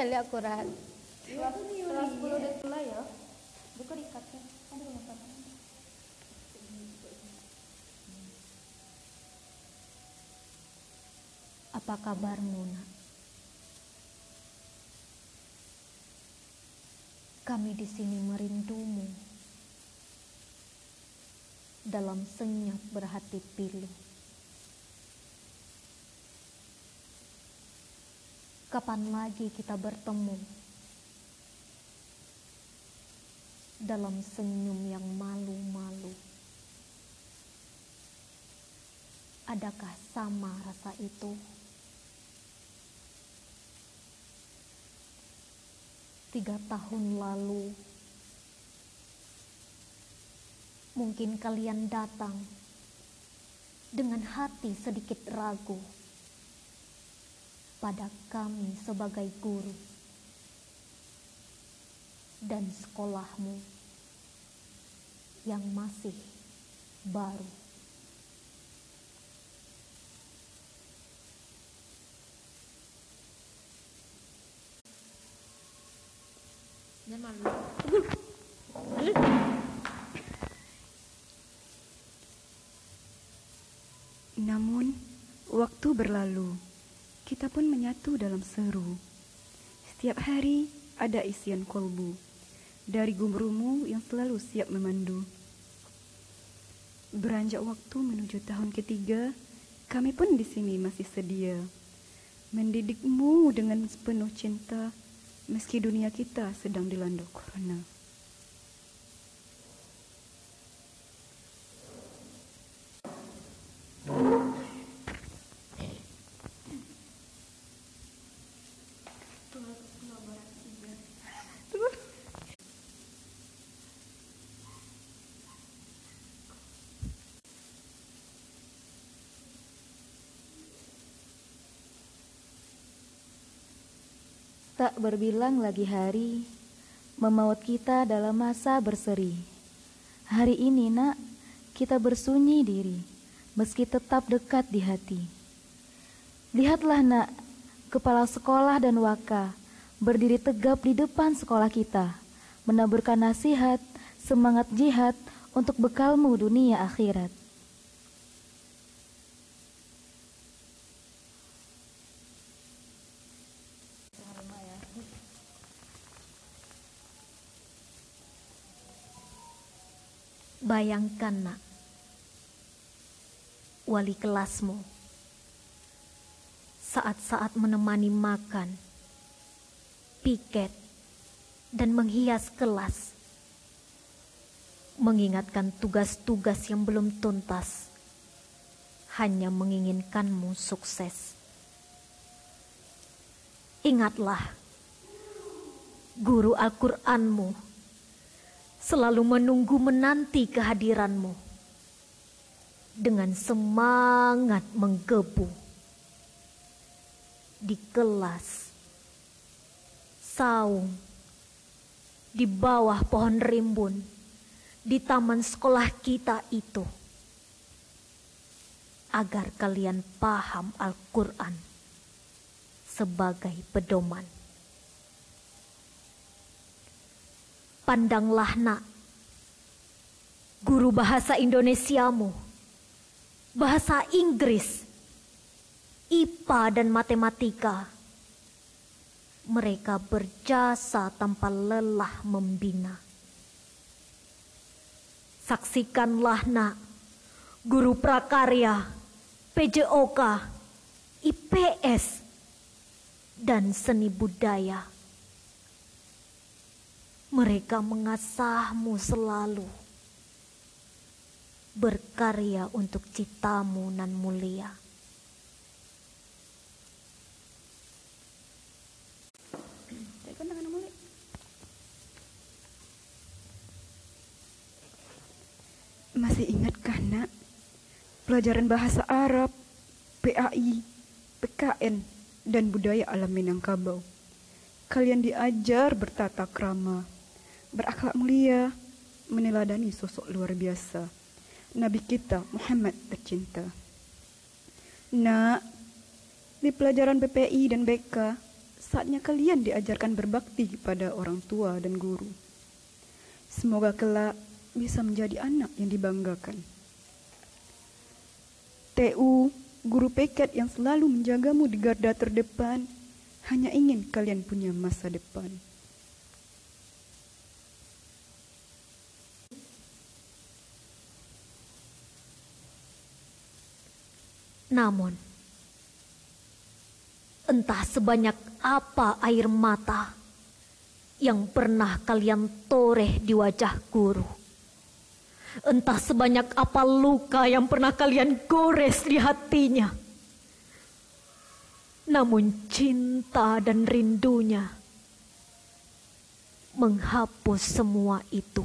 Kelas 10 udah mulai ya. Dikatnya. Apa kabarmu, Nak? Kami di sini merindumu. Dalam senyap berhati pilu. Kapan lagi kita bertemu? Dalam senyum yang malu-malu. Adakah sama rasa itu? tiga tahun lalu. Mungkin kalian datang dengan hati sedikit ragu pada kami sebagai guru dan sekolahmu yang masih baru. Namun, waktu berlalu, kita pun menyatu dalam seru. Setiap hari ada isian kolbu dari gumrumu yang selalu siap memandu. Beranjak waktu menuju tahun ketiga, kami pun di sini masih sedia mendidikmu dengan sepenuh cinta meski dunia kita sedang dilanda corona. Tak berbilang lagi hari, memaut kita dalam masa berseri. Hari ini nak, kita bersunyi diri, meski tetap dekat di hati. Lihatlah nak, kepala sekolah dan waka berdiri tegap di depan sekolah kita, menaburkan nasihat, semangat jihad untuk bekalmu dunia akhirat. Bayangkan nak, wali kelasmu. Saat-saat menemani makan, piket, dan menghias kelas, mengingatkan tugas-tugas yang belum tuntas, hanya menginginkanmu sukses. Ingatlah, guru Al-Qur'anmu selalu menunggu menanti kehadiranmu. Dengan semangat menggebu. Di kelas, saung, di bawah pohon rimbun, di taman sekolah kita itu, agar kalian paham Al-Quran sebagai pedoman. Pandanglah nak, guru bahasa Indonesiamu, bahasa Inggris, IPA dan matematika. Mereka berjasa tanpa lelah membina. Saksikanlah nak, guru prakarya, PJOK, IPS, dan seni budaya mereka mengasahmu selalu. Berkarya untuk citamu nan mulia. Masih ingatkah nak? Pelajaran bahasa Arab, PAI, PKN, dan budaya alam Minangkabau. Kalian diajar bertata krama, berakhlak mulia, meneladani sosok luar biasa. Nabi kita Muhammad tercinta. Nak, di pelajaran BPI dan BK, saatnya kalian diajarkan berbakti kepada orang tua dan guru. Semoga kelak bisa menjadi anak yang dibanggakan. TU, guru peket yang selalu menjagamu di garda terdepan, hanya ingin kalian punya masa depan. Namun, entah sebanyak apa air mata yang pernah kalian toreh di wajah guru. Entah sebanyak apa luka yang pernah kalian gores di hatinya. Namun cinta dan rindunya menghapus semua itu.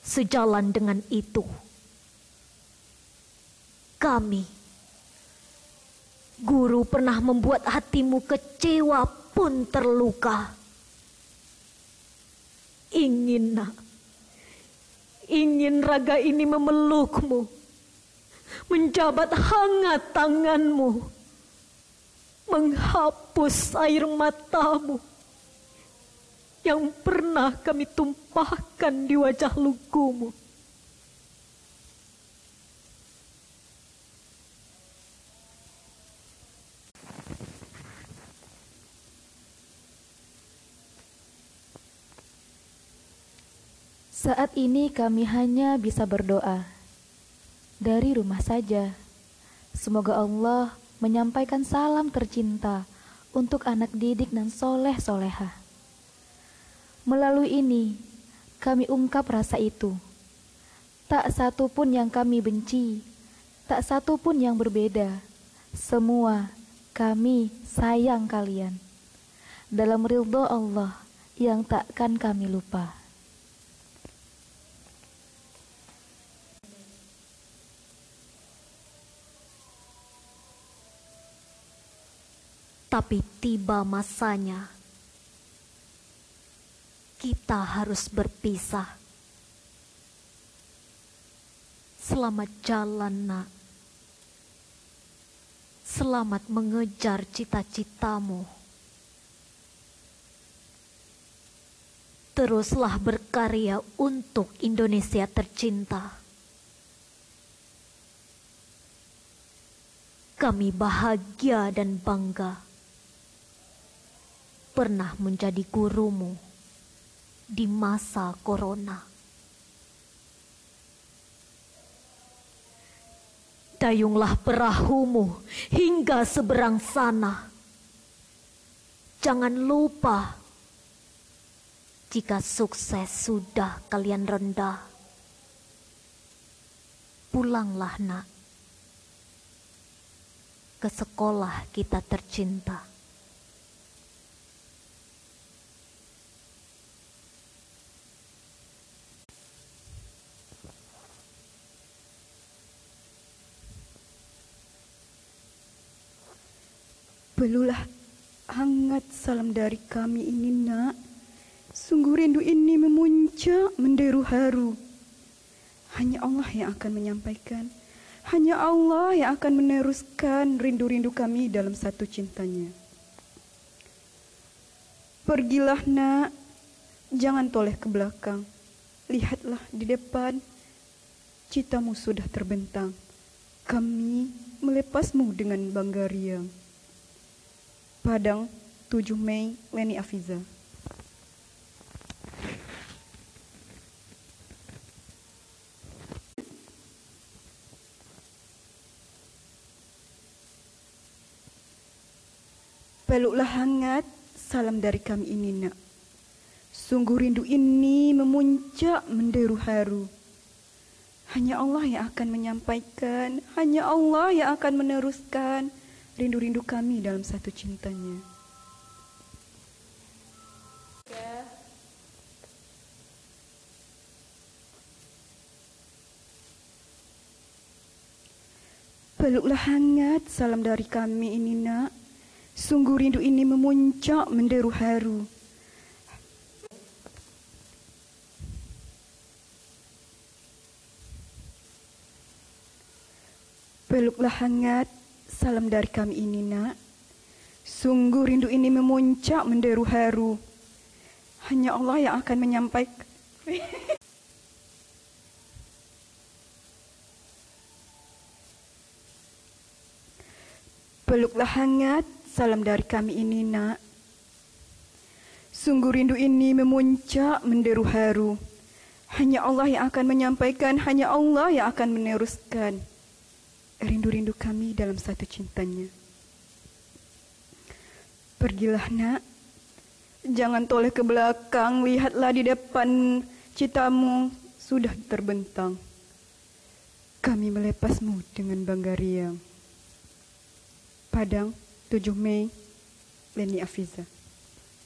Sejalan dengan itu, kami. Guru pernah membuat hatimu kecewa pun terluka. Ingin nak, ingin raga ini memelukmu, menjabat hangat tanganmu, menghapus air matamu yang pernah kami tumpahkan di wajah lugumu. Saat ini kami hanya bisa berdoa dari rumah saja. Semoga Allah menyampaikan salam tercinta untuk anak didik dan soleh soleha. Melalui ini, kami ungkap rasa itu. Tak satu pun yang kami benci, tak satu pun yang berbeda. Semua kami sayang kalian. Dalam ridho Allah yang takkan kami lupa. Tapi tiba masanya kita harus berpisah. Selamat jalan, Nak. Selamat mengejar cita-citamu. Teruslah berkarya untuk Indonesia tercinta. Kami bahagia dan bangga pernah menjadi gurumu di masa corona. Dayunglah perahumu hingga seberang sana. Jangan lupa, jika sukses sudah kalian rendah, pulanglah nak ke sekolah kita tercinta. Pelulah hangat salam dari kami ini nak. Sungguh rindu ini memuncak menderu haru. Hanya Allah yang akan menyampaikan. Hanya Allah yang akan meneruskan rindu-rindu kami dalam satu cintanya. Pergilah nak, jangan toleh ke belakang. Lihatlah di depan, citamu sudah terbentang. Kami melepasmu dengan bangga riang. Padang, 7 Mei, Leni Afiza. Peluklah hangat, salam dari kami ini nak. Sungguh rindu ini memuncak menderu haru. Hanya Allah yang akan menyampaikan, hanya Allah yang akan meneruskan rindu-rindu kami dalam satu cintanya. Peluklah hangat salam dari kami ini nak. Sungguh rindu ini memuncak menderu haru. Peluklah hangat Salam dari kami ini nak. Sungguh rindu ini memuncak menderu haru. Hanya Allah yang akan menyampaikan. Peluklah hangat salam dari kami ini nak. Sungguh rindu ini memuncak menderu haru. Hanya Allah yang akan menyampaikan, hanya Allah yang akan meneruskan rindu-rindu kami dalam satu cintanya. Pergilah nak, jangan toleh ke belakang, lihatlah di depan citamu sudah terbentang. Kami melepasmu dengan bangga riang. Padang, 7 Mei, Leni Afiza.